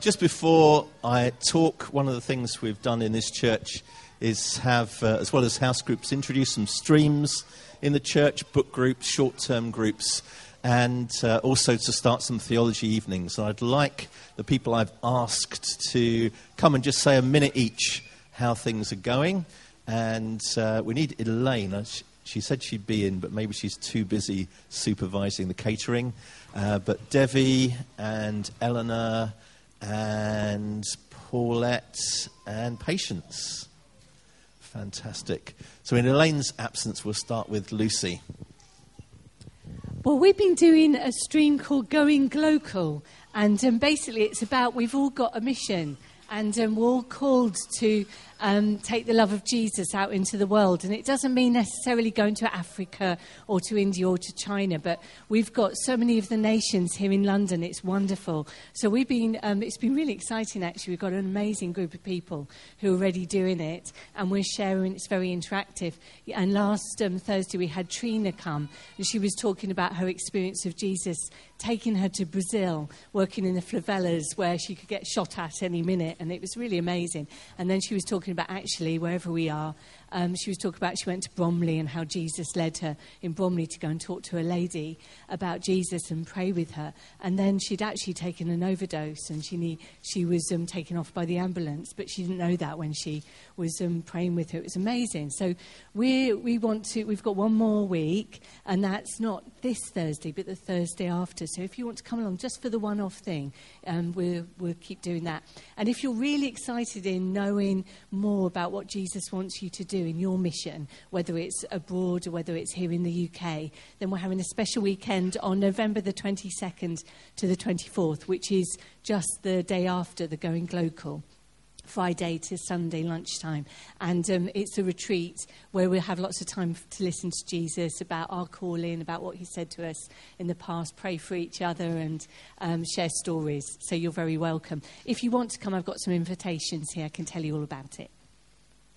just before I talk, one of the things we've done in this church is have, uh, as well as house groups, introduce some streams in the church, book groups, short term groups, and uh, also to start some theology evenings. And I'd like the people I've asked to come and just say a minute each how things are going. And uh, we need Elaine. Uh, she said she'd be in, but maybe she's too busy supervising the catering. Uh, but Devi and Eleanor and Paulette and Patience. Fantastic. So, in Elaine's absence, we'll start with Lucy. Well, we've been doing a stream called Going Global, and um, basically it's about we've all got a mission, and um, we're all called to um, take the love of Jesus out into the world. And it doesn't mean necessarily going to Africa or to India or to China, but we've got so many of the nations here in London. It's wonderful. So we've been, um, it's been really exciting actually. We've got an amazing group of people who are already doing it, and we're sharing. It's very interactive. And last um, Thursday we had Trina come, and she was talking about her experience of Jesus taking her to Brazil, working in the favelas where she could get shot at any minute, and it was really amazing. And then she was talking talking about actually wherever we are. Um, she was talking about she went to Bromley and how Jesus led her in Bromley to go and talk to a lady about Jesus and pray with her. And then she'd actually taken an overdose and she, need, she was um, taken off by the ambulance, but she didn't know that when she was um, praying with her. It was amazing. So we we want to, we've got one more week, and that's not this Thursday, but the Thursday after. So if you want to come along just for the one off thing, um, we'll, we'll keep doing that. And if you're really excited in knowing more about what Jesus wants you to do in your mission, whether it's abroad or whether it's here in the UK, then we're having a special weekend on November the 22nd to the 24th, which is just the day after the Going Global. Friday to Sunday lunchtime. And um, it's a retreat where we'll have lots of time to listen to Jesus about our calling, about what he said to us in the past, pray for each other, and um, share stories. So you're very welcome. If you want to come, I've got some invitations here. I can tell you all about it.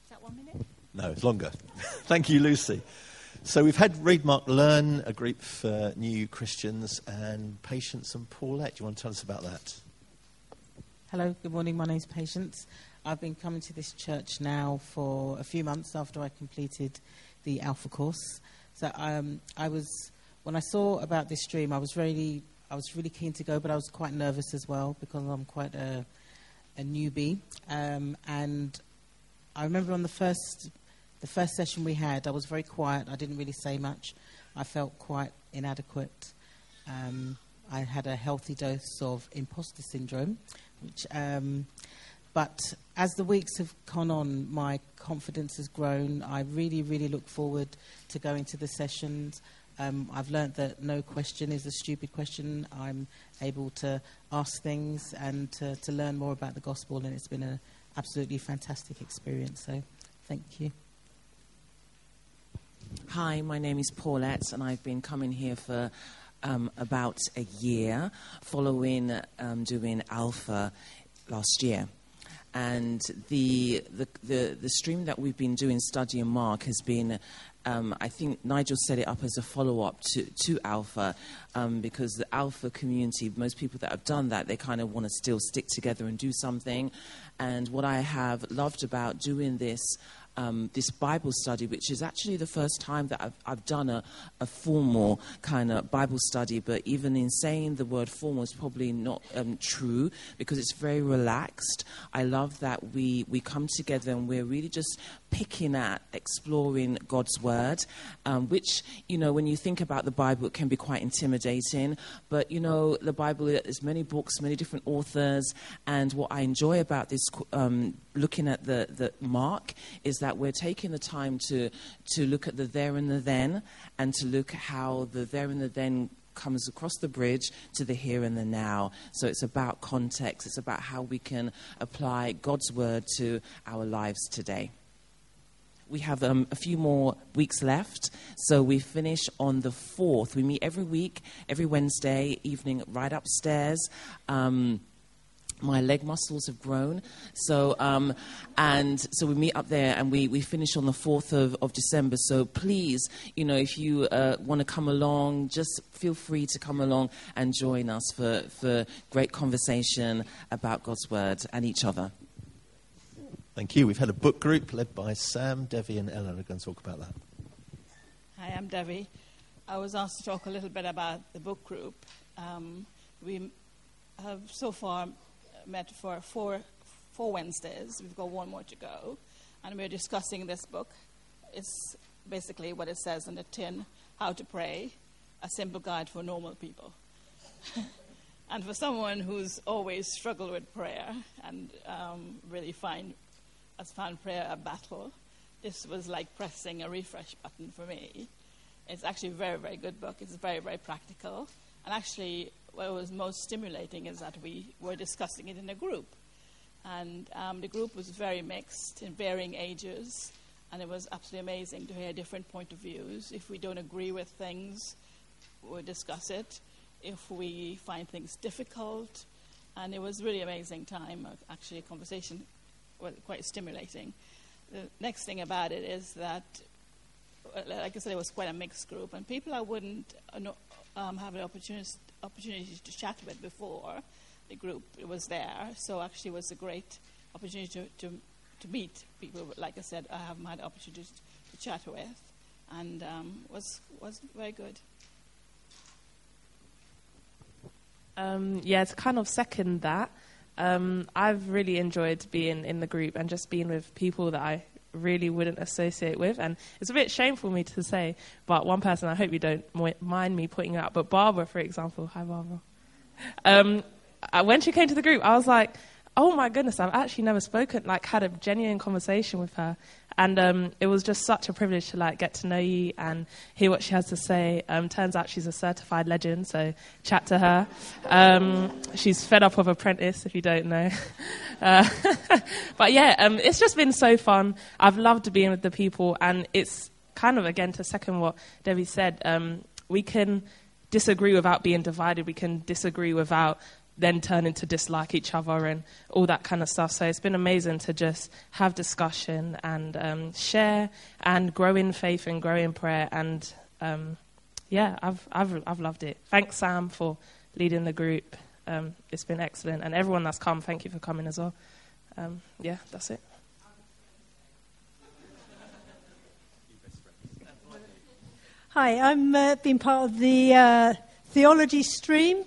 Is that one minute? No, it's longer. Thank you, Lucy. So we've had Read, Mark, Learn, a group for new Christians, and Patience and Paulette. Do you want to tell us about that? Hello, good morning. My name's Patience. I've been coming to this church now for a few months after I completed the Alpha course. So um, I was, when I saw about this stream, I was really, I was really keen to go, but I was quite nervous as well because I'm quite a, a newbie. Um, and I remember on the first, the first session we had, I was very quiet. I didn't really say much. I felt quite inadequate. Um, I had a healthy dose of imposter syndrome, which, um, but as the weeks have gone on, my confidence has grown. I really, really look forward to going to the sessions. Um, I've learned that no question is a stupid question. I'm able to ask things and to, to learn more about the gospel, and it's been an absolutely fantastic experience. So, thank you. Hi, my name is Paulette, and I've been coming here for um, about a year following um, doing Alpha last year. And the, the, the, the, stream that we've been doing, studying Mark, has been, um, I think Nigel set it up as a follow up to, to Alpha, um, because the Alpha community, most people that have done that, they kind of want to still stick together and do something. And what I have loved about doing this um, this Bible study, which is actually the first time that I've, I've done a, a, formal kind of Bible study. But even in saying the word formal is probably not um, true because it's very relaxed. I love that we, we come together and we're really just picking at exploring God's word, um, which, you know, when you think about the Bible, it can be quite intimidating. But, you know, the Bible, there's many books, many different authors. And what I enjoy about this, um, looking at the, the Mark, is that we're taking the time to, to look at the there and the then and to look at how the there and the then comes across the bridge to the here and the now. So it's about context, it's about how we can apply God's word to our lives today we have um, a few more weeks left. So we finish on the 4th. We meet every week, every Wednesday evening, right upstairs. Um, my leg muscles have grown. So, um, and so we meet up there and we, we finish on the 4th of, of December. So please, you know, if you uh, want to come along, just feel free to come along and join us for, for great conversation about God's Word and each other. Thank you. We've had a book group led by Sam, Devi, and Ellen. We're going to talk about that. Hi, I'm Devi. I was asked to talk a little bit about the book group. Um, we have so far met for four, Wednesdays. We've got one more to go. And we're discussing this book. It's basically what it says on the tin How to Pray, a simple guide for normal people. and for someone who's always struggled with prayer and um, really find, has found prayer a battle, this was like pressing a refresh button for me. It's actually a very, very good book. It's very, very practical. And actually, what was most stimulating is that we were discussing it in a group. And um, the group was very mixed in varying ages, and it was absolutely amazing to hear different point of views. If we don't agree with things, we'll discuss it. If we find things difficult, and it was really amazing time. Actually, conversation was quite stimulating. The next thing about it is that, like I said, it was quite a mixed group, and people I wouldn't uh, um, have an opportunity opportunity to chat with before the group was there. So actually, it was a great opportunity to, to, to meet people. Like I said, I haven't had opportunity to chat with, and um, was was very good. Um, yeah, to kind of second that, um, I've really enjoyed being in the group and just being with people that I really wouldn't associate with. And it's a bit shameful for me to say, but one person I hope you don't mind me putting out, but Barbara, for example, hi Barbara. Um, when she came to the group, I was like, oh my goodness, I've actually never spoken, like had a genuine conversation with her. And um, it was just such a privilege to like get to know you and hear what she has to say. Um, turns out she's a certified legend, so chat to her. Um, she's fed up of Apprentice, if you don't know. Uh, but yeah, um, it's just been so fun. I've loved being with the people, and it's kind of again to second what Debbie said. Um, we can disagree without being divided. We can disagree without then turn into dislike each other and all that kind of stuff. So it's been amazing to just have discussion and um, share and grow in faith and grow in prayer. And um, yeah, I've, I've, I've loved it. Thanks, Sam, for leading the group. Um, it's been excellent. And everyone that's come, thank you for coming as well. Um, yeah, that's it. Hi, I'm uh, been part of the uh, theology stream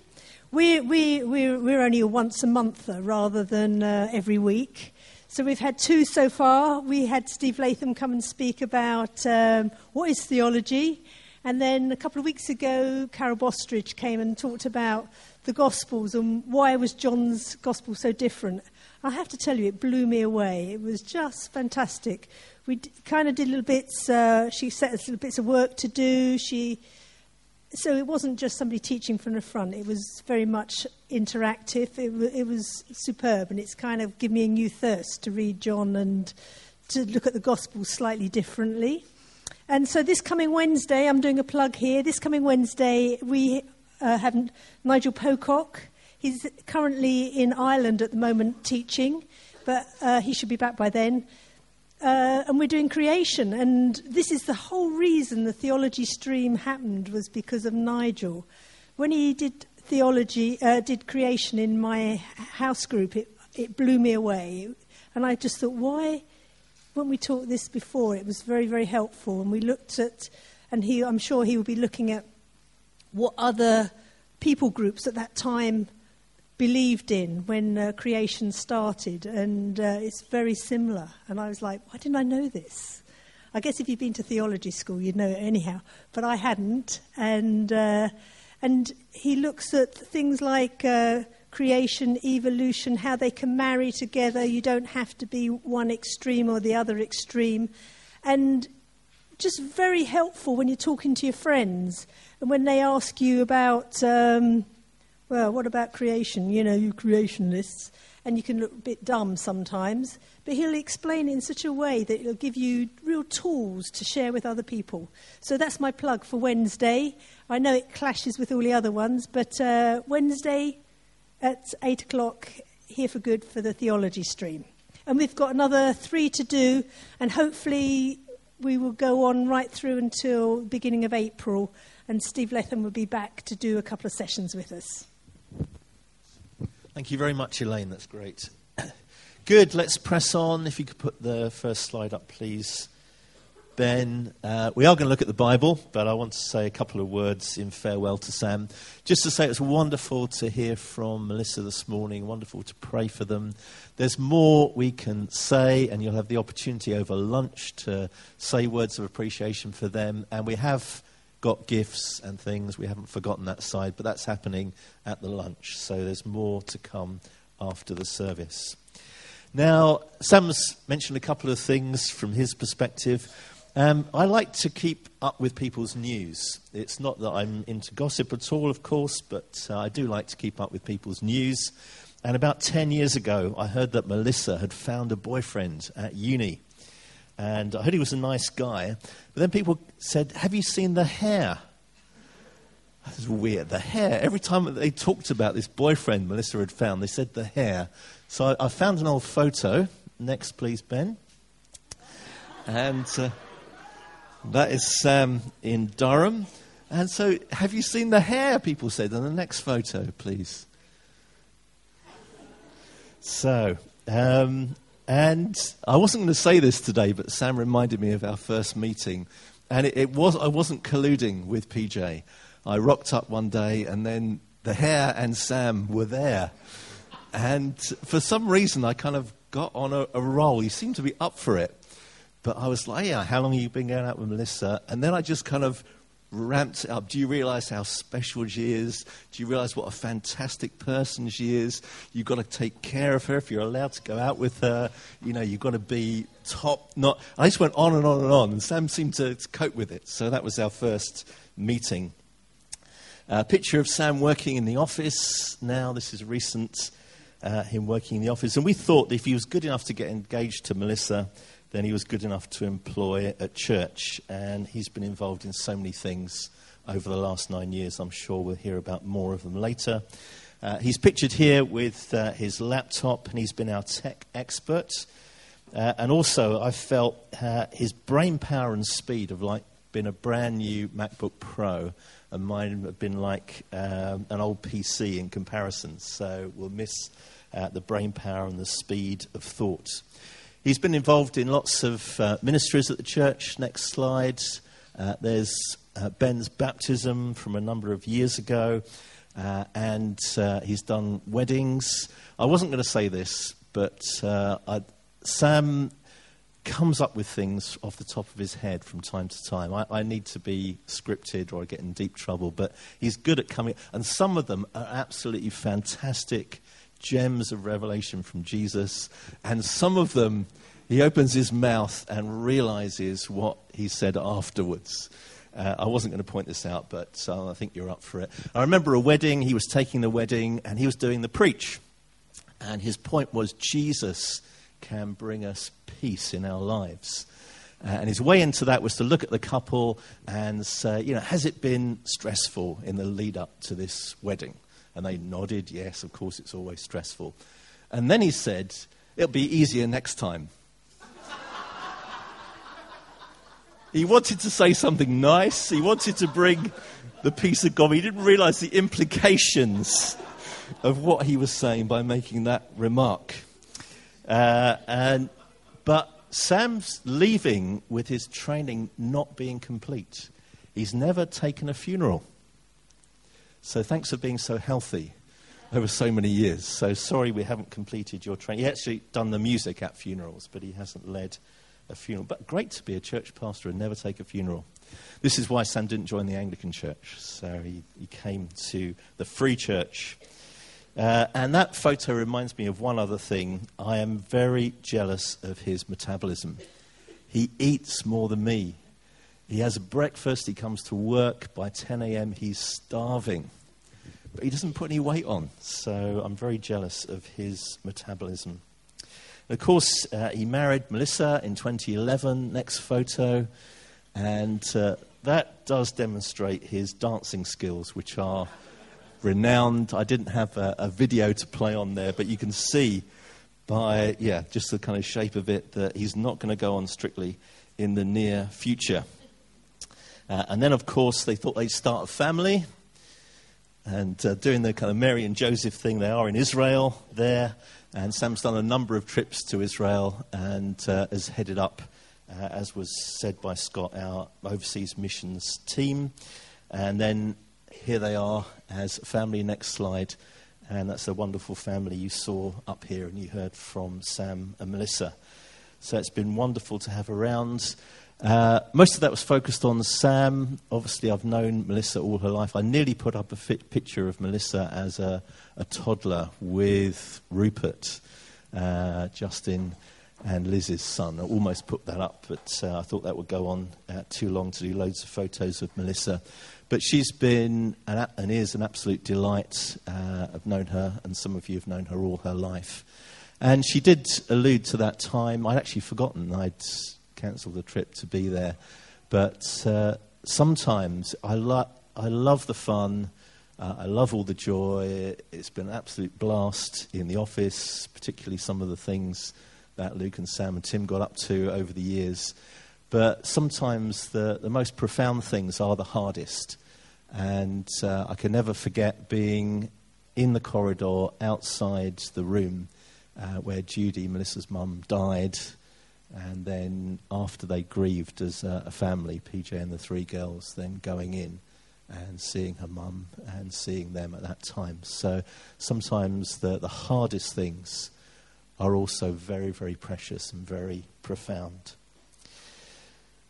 we, we, we're, we're only once a month rather than uh, every week. So we've had two so far. We had Steve Latham come and speak about um, what is theology. And then a couple of weeks ago, Carol Bostridge came and talked about the Gospels and why was John's Gospel so different. I have to tell you, it blew me away. It was just fantastic. We d- kind of did little bits. Uh, she set us little bits of work to do. She so it wasn't just somebody teaching from the front. It was very much interactive. It, w- it was superb, and it's kind of given me a new thirst to read John and to look at the gospel slightly differently. And so this coming Wednesday, I'm doing a plug here. This coming Wednesday, we uh, have Nigel Pocock. He's currently in Ireland at the moment teaching, but uh, he should be back by then. Uh, and we're doing creation. And this is the whole reason the theology stream happened was because of Nigel. When he did theology, uh, did creation in my house group, it, it blew me away. And I just thought, why? When we talked this before, it was very, very helpful. And we looked at, and he, I'm sure he will be looking at what other people groups at that time believed in when uh, creation started, and uh, it's very similar. And I was like, why didn't I know this? I guess if you've been to theology school, you'd know it anyhow, but I hadn't. And uh, and he looks at things like uh, creation, evolution, how they can marry together. You don't have to be one extreme or the other extreme, and just very helpful when you're talking to your friends and when they ask you about. Um, well, what about creation? You know, you creationists. And you can look a bit dumb sometimes. But he'll explain it in such a way that it'll give you real tools to share with other people. So that's my plug for Wednesday. I know it clashes with all the other ones, but uh, Wednesday at 8 o'clock, here for good for the theology stream. And we've got another three to do, and hopefully we will go on right through until the beginning of April, and Steve Latham will be back to do a couple of sessions with us. Thank you very much, Elaine. That's great. Good. Let's press on. If you could put the first slide up, please. Ben, uh, we are going to look at the Bible, but I want to say a couple of words in farewell to Sam. Just to say it was wonderful to hear from Melissa this morning, wonderful to pray for them. There's more we can say, and you'll have the opportunity over lunch to say words of appreciation for them. And we have got gifts and things. We haven't forgotten that side, but that's happening at the lunch. So there's more to come after the service. Now, Sam's mentioned a couple of things from his perspective. Um, I like to keep up with people's news. It's not that I'm into gossip at all, of course, but uh, I do like to keep up with people's news. And about 10 years ago, I heard that Melissa had found a boyfriend at uni. And I heard he was a nice guy. But then people said, Have you seen the hair? That was weird. The hair. Every time they talked about this boyfriend Melissa had found, they said the hair. So I, I found an old photo. Next, please, Ben. And. Uh, that is Sam in Durham. And so, have you seen the hair? People said. And the next photo, please. So, um, and I wasn't going to say this today, but Sam reminded me of our first meeting. And it, it, was, I wasn't colluding with PJ. I rocked up one day, and then the hair and Sam were there. And for some reason, I kind of got on a, a roll. He seemed to be up for it. But I was like, yeah, how long have you been going out with Melissa? And then I just kind of ramped it up. Do you realize how special she is? Do you realize what a fantastic person she is? You've got to take care of her if you're allowed to go out with her. You know, you've got to be top. Not. I just went on and on and on, and Sam seemed to, to cope with it. So that was our first meeting. A picture of Sam working in the office. Now this is recent. Uh, him working in the office, and we thought if he was good enough to get engaged to Melissa then he was good enough to employ at church. And he's been involved in so many things over the last nine years. I'm sure we'll hear about more of them later. Uh, he's pictured here with uh, his laptop, and he's been our tech expert. Uh, and also, I felt uh, his brain power and speed have like been a brand new MacBook Pro, and mine have been like um, an old PC in comparison. So we'll miss uh, the brain power and the speed of thought. He's been involved in lots of uh, ministries at the church. Next slide. Uh, there's uh, Ben's baptism from a number of years ago, uh, and uh, he's done weddings. I wasn't going to say this, but uh, Sam comes up with things off the top of his head from time to time. I, I, need to be scripted or I get in deep trouble, but he's good at coming, and some of them are absolutely fantastic gems of revelation from Jesus, and some of them he opens his mouth and realizes what he said afterwards. Uh, I wasn't going to point this out, but uh, I think you're up for it. I remember a wedding. He was taking the wedding and he was doing the preach. And his point was Jesus can bring us peace in our lives. Uh, and his way into that was to look at the couple and say, you know, has it been stressful in the lead up to this wedding? And they nodded, yes, of course, it's always stressful. And then he said, it'll be easier next time. he wanted to say something nice, he wanted to bring the peace of God. He didn't realize the implications of what he was saying by making that remark. Uh, and, but Sam's leaving with his training not being complete. He's never taken a funeral. So thanks for being so healthy over so many years. So sorry we haven't completed your training. He actually done the music at funerals, but he hasn't led a funeral. But great to be a church pastor and never take a funeral. This is why Sam didn't join the Anglican church. So he, he came to the free church. Uh, and that photo reminds me of one other thing. I am very jealous of his metabolism. He eats more than me. He has a breakfast, he comes to work. By 10 a.m., he's starving. But he doesn't put any weight on, so I'm very jealous of his metabolism. And of course, uh, he married Melissa in 2011, next photo, and uh, that does demonstrate his dancing skills, which are renowned. I didn't have a, a video to play on there, but you can see by, yeah, just the kind of shape of it that he's not going to go on strictly in the near future. Uh, and then, of course, they thought they'd start a family. And uh, doing the kind of Mary and Joseph thing, they are in Israel there. And Sam's done a number of trips to Israel and uh, has headed up, uh, as was said by Scott, our overseas missions team. And then here they are as family. Next slide. And that's a wonderful family you saw up here and you heard from Sam and Melissa. So it's been wonderful to have around. Uh, most of that was focused on Sam. Obviously, I've known Melissa all her life. I nearly put up a picture of Melissa as a, a toddler with Rupert, uh, Justin, and Liz's son. I almost put that up, but uh, I thought that would go on uh, too long to do loads of photos of Melissa. But she's been an, and is an absolute delight. Uh, I've known her, and some of you have known her all her life. And she did allude to that time. I'd actually forgotten I'd cancelled the trip to be there. But uh, sometimes I, lo- I love the fun. Uh, I love all the joy. It's been an absolute blast in the office, particularly some of the things that Luke and Sam and Tim got up to over the years. But sometimes the, the most profound things are the hardest. And uh, I can never forget being in the corridor outside the room uh, where Judy, Melissa's mum, died. And then after they grieved as a, a family, PJ and the three girls, then going in and seeing her mum and seeing them at that time. So sometimes the, the hardest things are also very, very precious and very profound.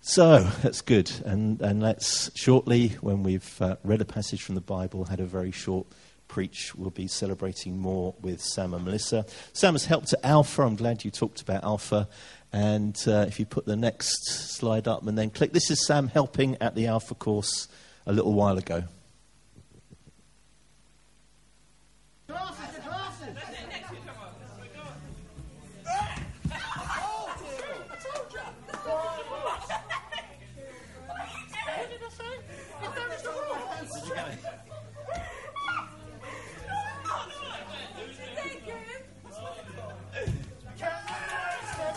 So that's good. And, and let's shortly, when we've uh, read a passage from the Bible, had a very short preach, we'll be celebrating more with Sam and Melissa. Sam has helped at Alpha. I'm glad you talked about Alpha. And uh, if you put the next slide up and then click, this is Sam helping at the Alpha course a little while ago.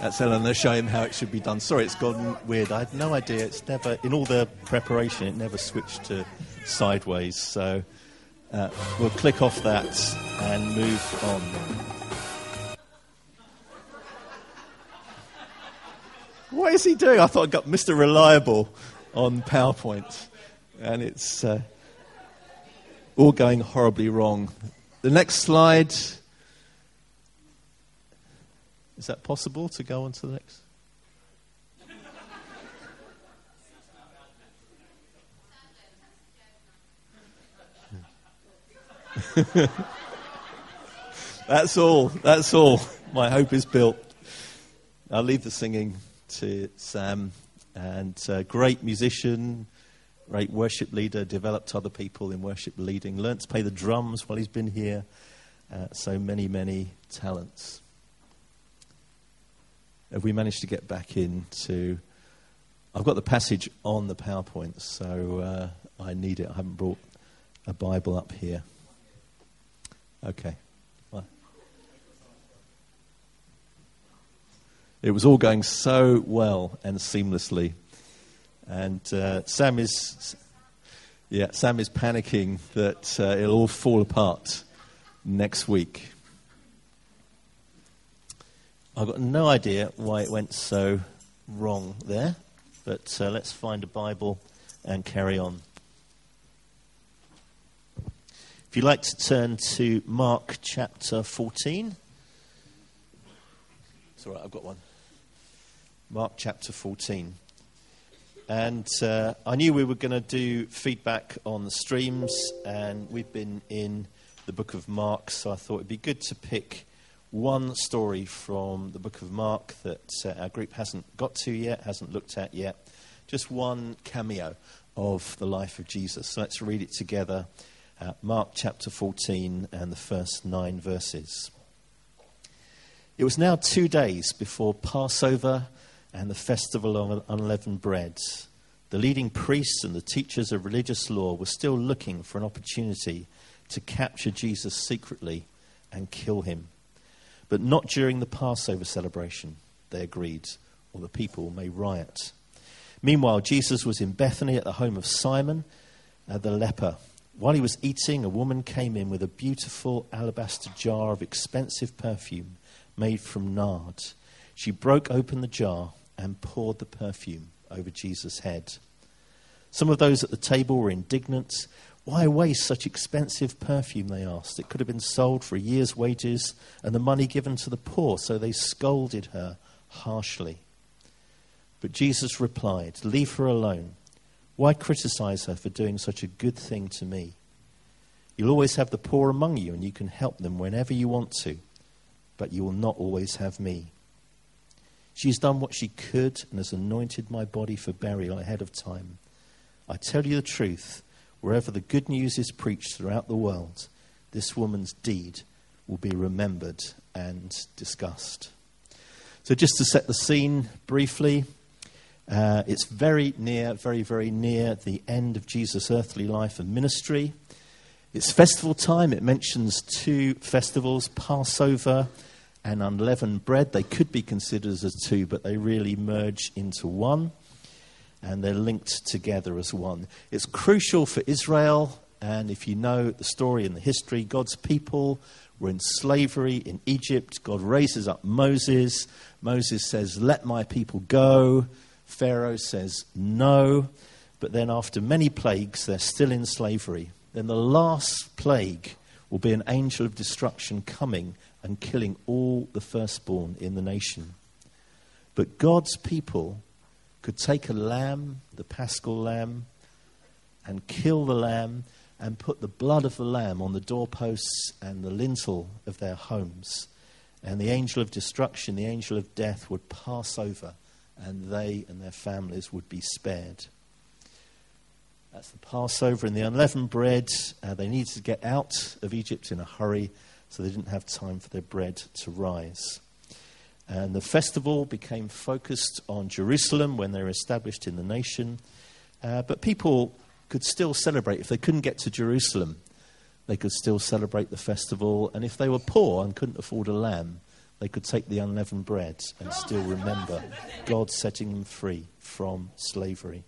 That's Eleanor showing how it should be done. Sorry, it's gone weird. I had no idea. It's never, in all the preparation, it never switched to sideways. So uh, we'll click off that and move on. What is he doing? I thought I got Mr. Reliable on PowerPoint. And it's uh, all going horribly wrong. The next slide is that possible to go on to the next? that's all. That's all. My hope is built. I'll leave the singing to Sam. And uh, great musician, great worship leader, developed other people in worship leading, learnt to play the drums while he's been here. Uh, so many, many talents have we managed to get back into. I've got the passage on the PowerPoint, so uh, I need it. I haven't brought a Bible up here. Okay. It was all going so well and seamlessly. And uh, Sam is, yeah, Sam is panicking that uh, it'll all fall apart next week. I've got no idea why it went so wrong there, but uh, let's find a Bible and carry on. If you'd like to turn to Mark chapter 14. It's all right, I've got one. Mark chapter 14. And uh, I knew we were going to do feedback on the streams, and we've been in the book of Mark, so I thought it'd be good to pick one story from the book of Mark that uh, our group hasn't got to yet, hasn't looked at yet. Just one cameo of the life of Jesus. So let's read it together. Uh, Mark chapter 14 and the first nine verses. It was now two days before Passover and the festival of unleavened bread. The leading priests and the teachers of religious law were still looking for an opportunity to capture Jesus secretly and kill him. But not during the Passover celebration, they agreed, or the people may riot. Meanwhile, Jesus was in Bethany at the home of Simon uh, the leper. While he was eating, a woman came in with a beautiful alabaster jar of expensive perfume made from nard. She broke open the jar and poured the perfume over Jesus' head. Some of those at the table were indignant. Why waste such expensive perfume? They asked. It could have been sold for a year's wages and the money given to the poor, so they scolded her harshly. But Jesus replied, Leave her alone. Why criticize her for doing such a good thing to me? You'll always have the poor among you, and you can help them whenever you want to, but you will not always have me. She's done what she could and has anointed my body for burial ahead of time. I tell you the truth, wherever the good news is preached throughout the world, this woman's deed will be remembered and discussed. So, just to set the scene briefly, uh, it's very near, very, very near the end of Jesus' earthly life and ministry. It's festival time. It mentions two festivals Passover and unleavened bread. They could be considered as two, but they really merge into one. And they're linked together as one. It's crucial for Israel. And if you know the story and the history, God's people were in slavery in Egypt. God raises up Moses. Moses says, Let my people go. Pharaoh says no. But then, after many plagues, they're still in slavery. Then the last plague will be an angel of destruction coming and killing all the firstborn in the nation. But God's people could take a lamb, the paschal lamb, and kill the lamb and put the blood of the lamb on the doorposts and the lintel of their homes. And the angel of destruction, the angel of death, would pass over, and they and their families would be spared. That's the Passover and the unleavened bread. Uh, they needed to get out of Egypt in a hurry, so they didn't have time for their bread to rise. And the festival became focused on Jerusalem when they were established in the nation. Uh, but people could still celebrate. If they couldn't get to Jerusalem, they could still celebrate the festival. And if they were poor and couldn't afford a lamb, they could take the unleavened bread and still remember God setting them free from slavery.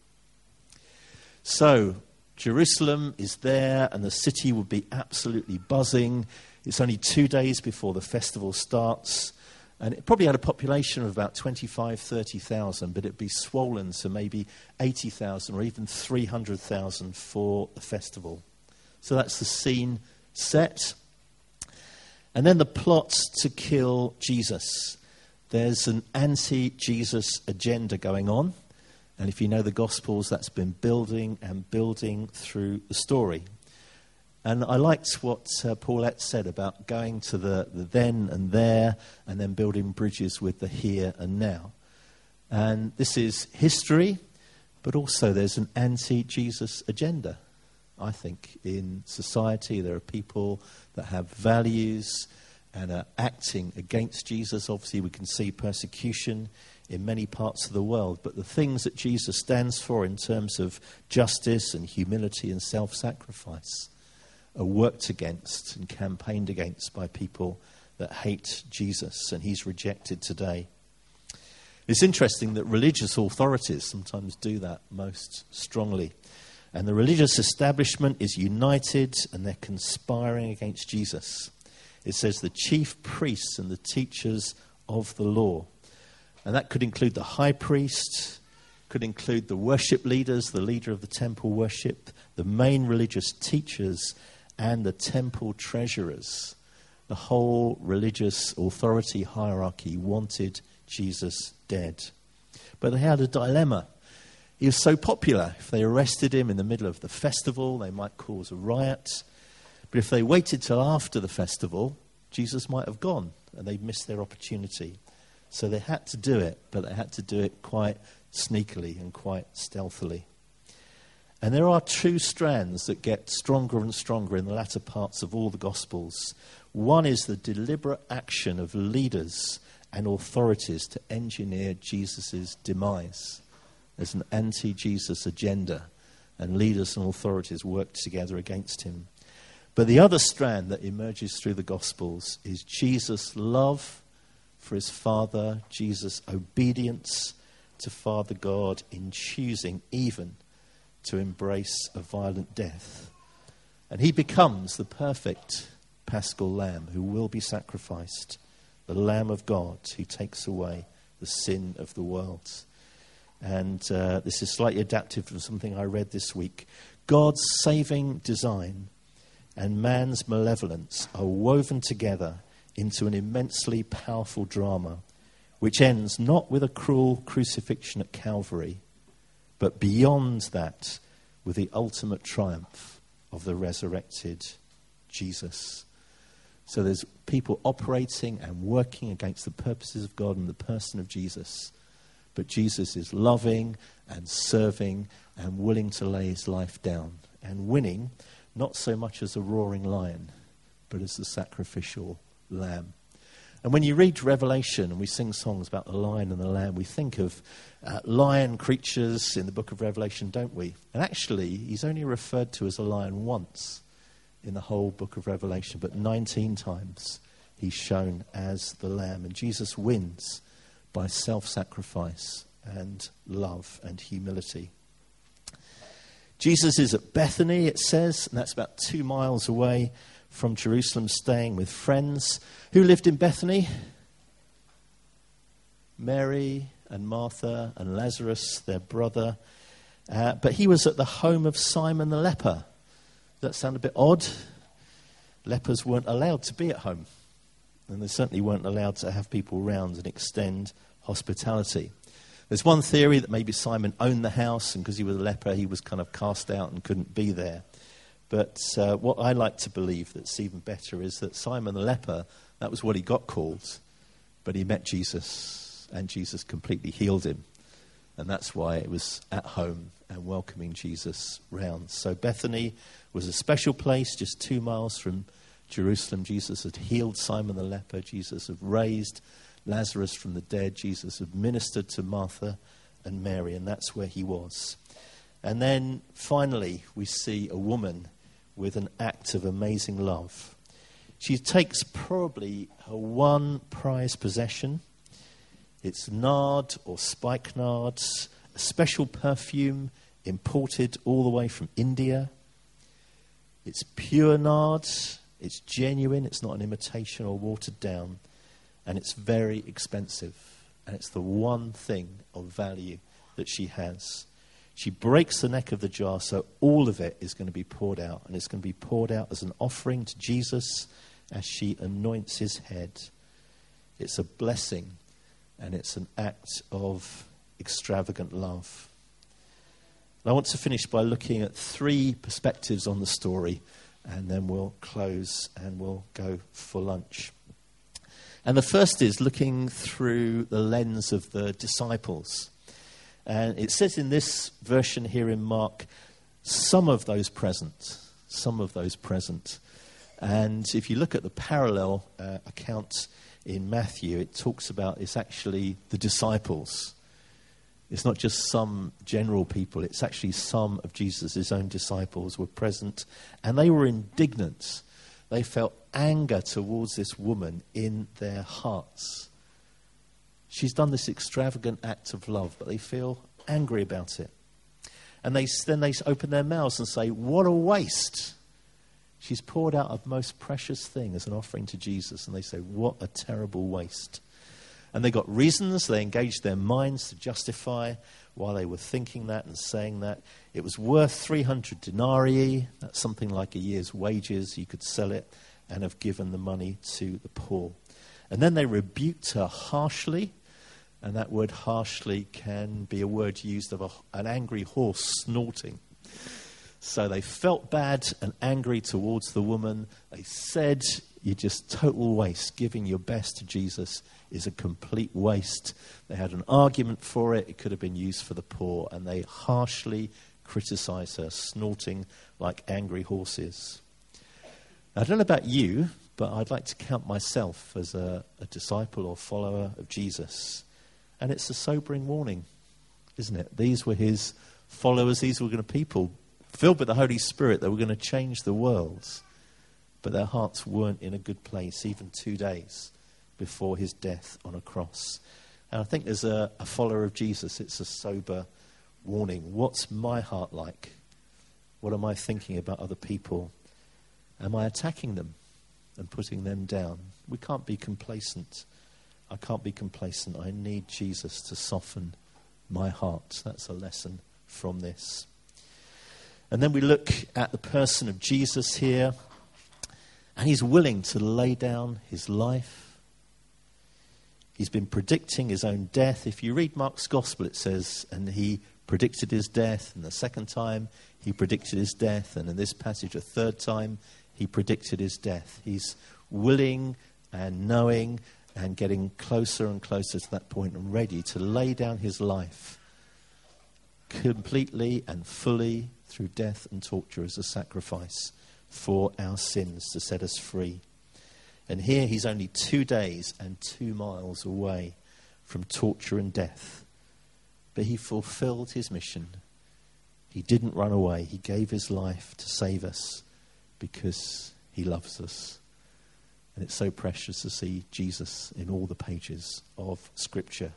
So, Jerusalem is there, and the city would be absolutely buzzing. It's only two days before the festival starts. And it probably had a population of about 25, 30,000, but it'd be swollen to maybe 80,000 or even 300,000 for the festival. So that's the scene set. And then the plot to kill Jesus. There's an anti Jesus agenda going on. And if you know the Gospels, that's been building and building through the story. And I liked what uh, Paulette said about going to the, the then and there and then building bridges with the here and now. And this is history, but also there's an anti Jesus agenda, I think, in society. There are people that have values and are acting against Jesus. Obviously, we can see persecution in many parts of the world. But the things that Jesus stands for in terms of justice and humility and self sacrifice are worked against and campaigned against by people that hate Jesus, and he's rejected today. It's interesting that religious authorities sometimes do that most strongly. And the religious establishment is united and they're conspiring against Jesus. It says the chief priests and the teachers of the law. And that could include the high priest, could include the worship leaders, the leader of the temple worship, the main religious teachers, and the temple treasurers. The whole religious authority hierarchy wanted Jesus dead. But they had a dilemma. He was so popular. If they arrested him in the middle of the festival, they might cause a riot. But if they waited till after the festival, Jesus might have gone and they'd missed their opportunity. So they had to do it, but they had to do it quite sneakily and quite stealthily. And there are two strands that get stronger and stronger in the latter parts of all the Gospels. One is the deliberate action of leaders and authorities to engineer Jesus' demise. There's an anti Jesus agenda, and leaders and authorities work together against him. But the other strand that emerges through the Gospels is Jesus' love for his Father, Jesus' obedience to Father God in choosing even to embrace a violent death. And he becomes the perfect paschal lamb who will be sacrificed, the Lamb of God who takes away the sin of the world. And uh, this is slightly adapted from something I read this week. God's saving design and man's malevolence are woven together into an immensely powerful drama, which ends not with a cruel crucifixion at Calvary, but beyond that, with the ultimate triumph of the resurrected Jesus. So there's people operating and working against the purposes of God and the person of Jesus. But Jesus is loving and serving and willing to lay his life down and winning, not so much as a roaring lion, but as the sacrificial lamb. And when you read Revelation and we sing songs about the lion and the lamb, we think of uh, lion creatures in the book of Revelation, don't we? And actually, he's only referred to as a lion once in the whole book of Revelation, but 19 times he's shown as the lamb. And Jesus wins by self sacrifice and love and humility. Jesus is at Bethany, it says, and that's about two miles away from Jerusalem, staying with friends. Who lived in Bethany? Mary and Martha and Lazarus, their brother. Uh, but he was at the home of Simon the leper. That sound a bit odd? Lepers weren't allowed to be at home, and they certainly weren't allowed to have people round and extend hospitality. There's one theory that maybe Simon owned the house, and because he was a leper, he was kind of cast out and couldn't be there. But uh, what I like to believe that's even better is that Simon the leper, that was what he got called, but he met Jesus, and Jesus completely healed him. And that's why it was at home and welcoming Jesus round. So Bethany was a special place just two miles from Jerusalem. Jesus had healed Simon the leper. Jesus had raised Lazarus from the dead. Jesus had ministered to Martha and Mary, and that's where he was. And then finally, we see a woman with an act of amazing love. She takes probably her one prized possession. It's nard or spikenard, a special perfume imported all the way from India. It's pure nard, it's genuine, it's not an imitation or watered down, and it's very expensive. And it's the one thing of value that she has. She breaks the neck of the jar, so all of it is going to be poured out. And it's going to be poured out as an offering to Jesus as she anoints his head. It's a blessing, and it's an act of extravagant love. I want to finish by looking at three perspectives on the story, and then we'll close and we'll go for lunch. And the first is looking through the lens of the disciples. And it says in this version here in Mark, some of those present, some of those present. And if you look at the parallel uh, account in Matthew, it talks about it's actually the disciples. It's not just some general people, it's actually some of Jesus' own disciples were present, and they were indignant. They felt anger towards this woman in their hearts. She's done this extravagant act of love, but they feel angry about it. And they, then they open their mouths and say, What a waste! She's poured out a most precious thing as an offering to Jesus. And they say, What a terrible waste. And they got reasons, they engaged their minds to justify why they were thinking that and saying that. It was worth 300 denarii, that's something like a year's wages. You could sell it and have given the money to the poor. And then they rebuked her harshly and that word harshly can be a word used of a, an angry horse snorting. So they felt bad and angry towards the woman. They said, You're just total waste. Giving your best to Jesus is a complete waste. They had an argument for it. It could have been used for the poor. And they harshly criticized her, snorting like angry horses. Now, I don't know about you, but I'd like to count myself as a, a disciple or follower of Jesus. And it's a sobering warning, isn't it? These were his followers, these were going to people filled with the Holy Spirit that were going to change the world. but their hearts weren't in a good place even two days before his death on a cross. And I think as a, a follower of Jesus, it's a sober warning. What's my heart like? What am I thinking about other people? Am I attacking them and putting them down? We can't be complacent. I can't be complacent. I need Jesus to soften my heart. That's a lesson from this. And then we look at the person of Jesus here, and he's willing to lay down his life. He's been predicting his own death. If you read Mark's gospel, it says, and he predicted his death, and the second time he predicted his death, and in this passage, a third time he predicted his death. He's willing and knowing and getting closer and closer to that point and ready to lay down his life completely and fully through death and torture as a sacrifice for our sins to set us free. And here he's only two days and two miles away from torture and death. But he fulfilled his mission. He didn't run away. He gave his life to save us because he loves us. And it's so precious to see Jesus in all the pages of Scripture.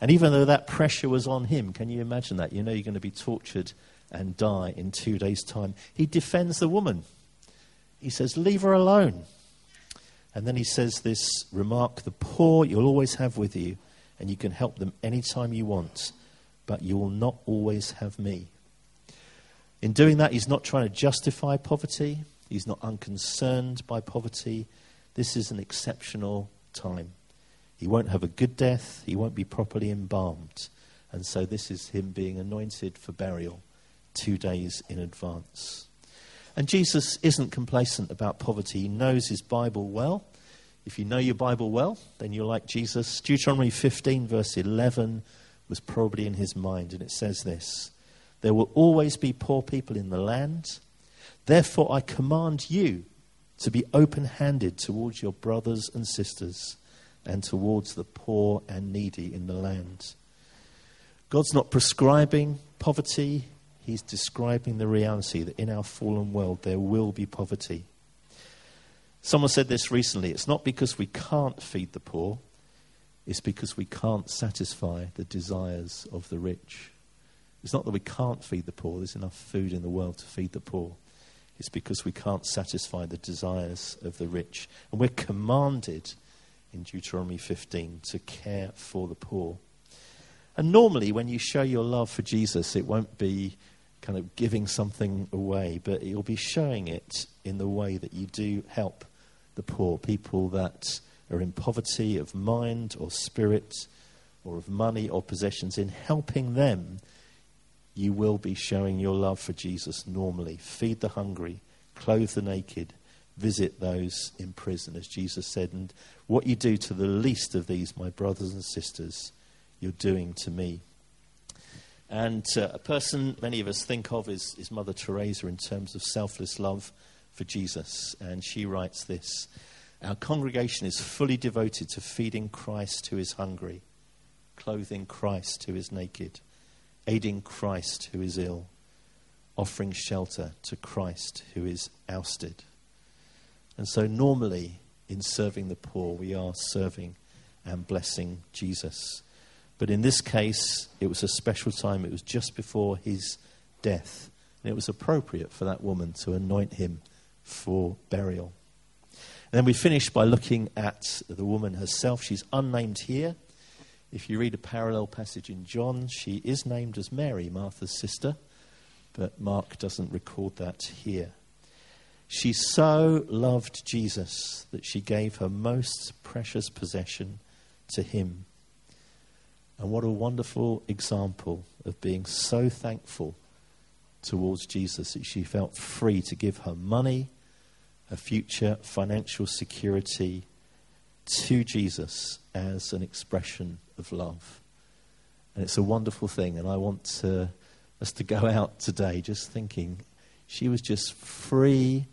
And even though that pressure was on him, can you imagine that? You know you're going to be tortured and die in two days' time. He defends the woman. He says, Leave her alone. And then he says this remark the poor you'll always have with you, and you can help them anytime you want, but you will not always have me. In doing that, he's not trying to justify poverty, he's not unconcerned by poverty. This is an exceptional time. He won't have a good death, he won't be properly embalmed. And so, this is him being anointed for burial two days in advance. And Jesus isn't complacent about poverty. He knows his Bible well. If you know your Bible well, then you're like Jesus. Deuteronomy 15, verse 11, was probably in his mind, and it says this There will always be poor people in the land. Therefore, I command you to be open handed towards your brothers and sisters and towards the poor and needy in the land. God's not prescribing poverty, He's describing the reality that in our fallen world there will be poverty. Someone said this recently it's not because we can't feed the poor, it's because we can't satisfy the desires of the rich. It's not that we can't feed the poor, there's enough food in the world to feed the poor. It's because we can't satisfy the desires of the rich. And we're commanded in Deuteronomy 15 to care for the poor. And normally, when you show your love for Jesus, it won't be kind of giving something away, but you'll be showing it in the way that you do help the poor, people that are in poverty of mind or spirit or of money or possessions. In helping them, you will be showing your love for Jesus normally. Feed the hungry, clothe the naked, visit those in prison, as Jesus said. And what you do to the least of these, my brothers and sisters, you're doing to me. And uh, a person many of us think of is, is Mother Teresa in terms of selfless love for Jesus. And she writes this Our congregation is fully devoted to feeding Christ who is hungry, clothing Christ who is naked, aiding Christ who is ill, offering shelter to Christ who is ousted. And so, normally, in serving the poor, we are serving and blessing Jesus. But in this case, it was a special time. It was just before his death. And it was appropriate for that woman to anoint him for burial. And then we finish by looking at the woman herself. She's unnamed here. If you read a parallel passage in John, she is named as Mary, Martha's sister, but Mark doesn't record that here. She so loved Jesus that she gave her most precious possession to him. And what a wonderful example of being so thankful towards Jesus that she felt free to give her money, her future financial security to Jesus as an expression of love. And it's a wonderful thing. And I want to, us to go out today just thinking she was just free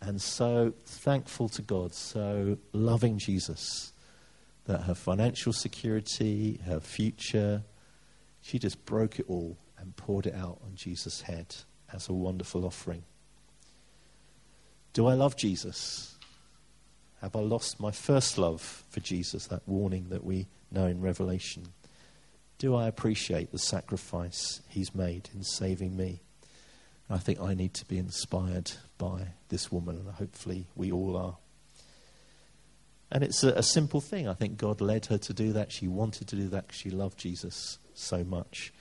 and so thankful to God, so loving Jesus that her financial security, her future, she just broke it all and poured it out on Jesus' head as a wonderful offering. Do I love Jesus? Have I lost my first love for Jesus, that warning that we know in Revelation? Do I appreciate the sacrifice he's made in saving me? I think I need to be inspired by this woman, and hopefully we all are. And it's a, a simple thing. I think God led her to do that. She wanted to do that because she loved Jesus so much.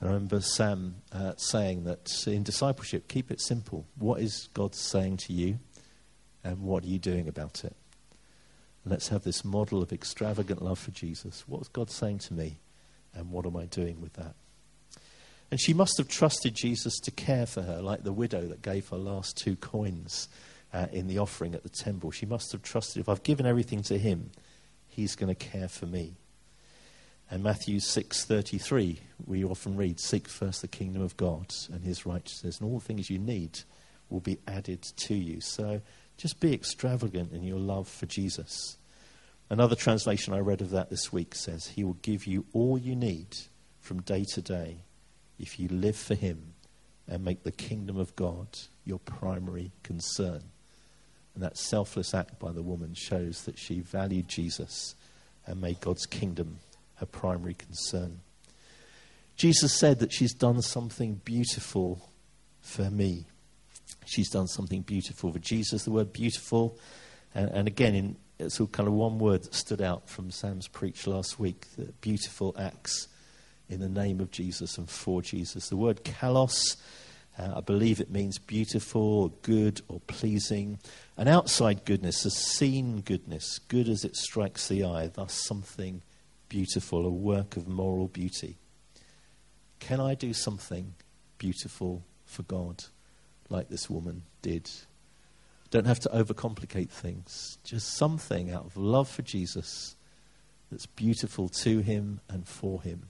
And I remember Sam uh, saying that in discipleship, keep it simple. What is God saying to you, and what are you doing about it? let's have this model of extravagant love for Jesus. What's God saying to me, and what am I doing with that? And she must have trusted Jesus to care for her, like the widow that gave her last two coins uh, in the offering at the temple. She must have trusted if I've given everything to him, he's going to care for me. And Matthew 6:33, we often read, "Seek first the kingdom of God and His righteousness, and all the things you need will be added to you." So, just be extravagant in your love for Jesus. Another translation I read of that this week says, "He will give you all you need from day to day if you live for Him and make the kingdom of God your primary concern." And that selfless act by the woman shows that she valued Jesus and made God's kingdom her primary concern. Jesus said that she's done something beautiful for me. She's done something beautiful for Jesus. The word beautiful, and, and again, in, it's all kind of one word that stood out from Sam's preach last week the beautiful acts in the name of Jesus and for Jesus. The word kalos uh, I believe it means beautiful, or good, or pleasing. An outside goodness, a seen goodness, good as it strikes the eye, thus something beautiful, a work of moral beauty. Can I do something beautiful for God like this woman did? Don't have to overcomplicate things. Just something out of love for Jesus that's beautiful to him and for him.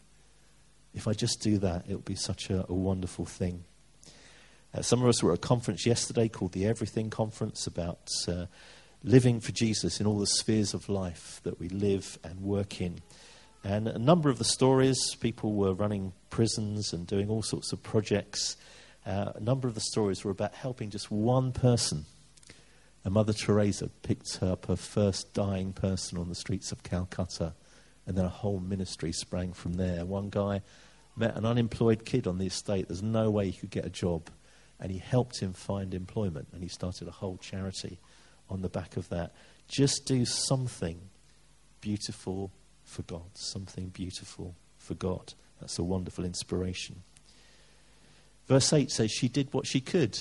If I just do that, it'll be such a, a wonderful thing. Uh, some of us were at a conference yesterday called the Everything Conference about uh, living for Jesus in all the spheres of life that we live and work in. And a number of the stories, people were running prisons and doing all sorts of projects. Uh, a number of the stories were about helping just one person. And Mother Teresa picked up her first dying person on the streets of Calcutta, and then a whole ministry sprang from there. One guy met an unemployed kid on the estate. There's no way he could get a job and he helped him find employment, and he started a whole charity on the back of that. Just do something beautiful for God, something beautiful for God. That's a wonderful inspiration. Verse 8 says, She did what she could.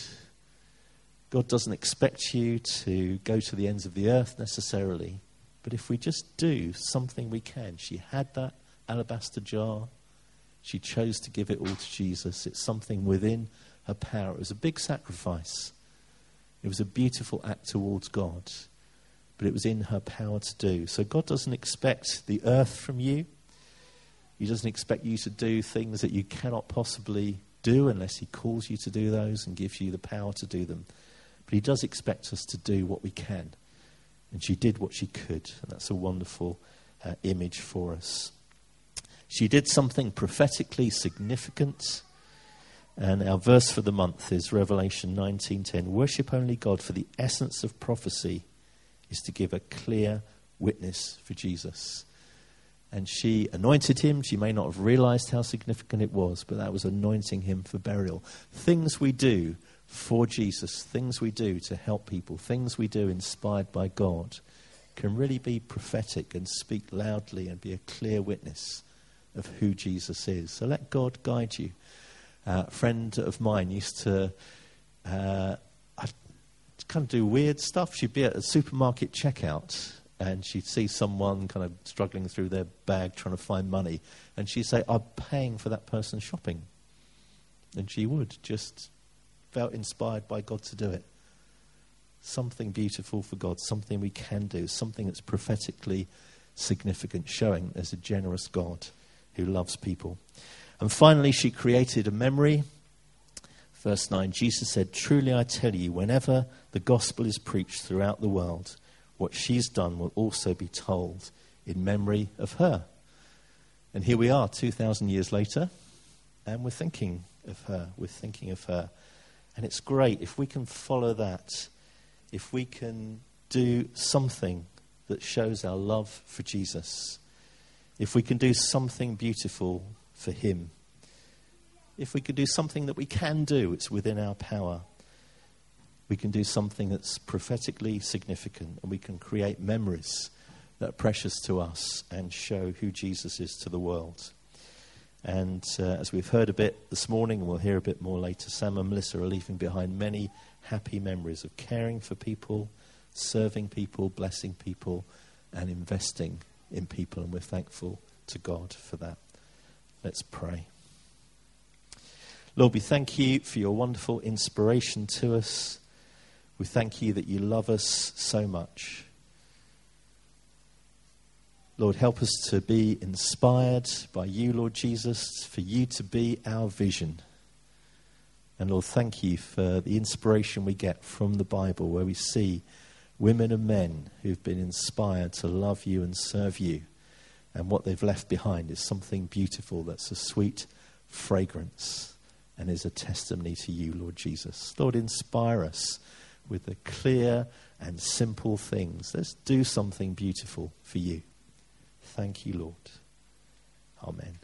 God doesn't expect you to go to the ends of the earth necessarily, but if we just do something we can. She had that alabaster jar. She chose to give it all to Jesus. It's something within her power. It was a big sacrifice. It was a beautiful act towards God, but it was in her power to do. So God doesn't expect the earth from you. He doesn't expect you to do things that you cannot possibly do unless He calls you to do those and gives you the power to do them. But He does expect us to do what we can. And she did what she could. And that's a wonderful uh, image for us. She did something prophetically significant. And our verse for the month is Revelation 19:10. Worship only God for the essence of prophecy is to give a clear witness for Jesus. And she anointed him. She may not have realized how significant it was, but that was anointing him for burial. Things we do for Jesus, things we do to help people, things we do inspired by God, can really be prophetic and speak loudly and be a clear witness of who Jesus is. So let God guide you uh, friend of mine used to uh, kind of do weird stuff. She'd be at a supermarket checkout and she'd see someone kind of struggling through their bag trying to find money, and she'd say, I'm paying for that person's shopping. And she would, just felt inspired by God to do it. Something beautiful for God, something we can do, something that's prophetically significant, showing there's a generous God who loves people. And finally, she created a memory. Verse 9 Jesus said, Truly I tell you, whenever the gospel is preached throughout the world, what she's done will also be told in memory of her. And here we are, 2,000 years later, and we're thinking of her. We're thinking of her. And it's great if we can follow that if we can do something that shows our love for Jesus, if we can do something beautiful for Him, if we can do something that we can do, it's within our power. We can do something that's prophetically significant and we can create memories that are precious to us and show who Jesus is to the world. And uh, as we've heard a bit this morning, and we'll hear a bit more later, Sam and Melissa are leaving behind many happy memories of caring for people, serving people, blessing people, and investing in people. And we're thankful to God for that. Let's pray. Lord, we thank you for your wonderful inspiration to us. We thank you that you love us so much. Lord, help us to be inspired by you, Lord Jesus, for you to be our vision. And Lord, thank you for the inspiration we get from the Bible, where we see women and men who've been inspired to love you and serve you. And what they've left behind is something beautiful that's a sweet fragrance and is a testimony to you, Lord Jesus. Lord, inspire us with the clear and simple things. Let's do something beautiful for you. Thank you, Lord. Amen.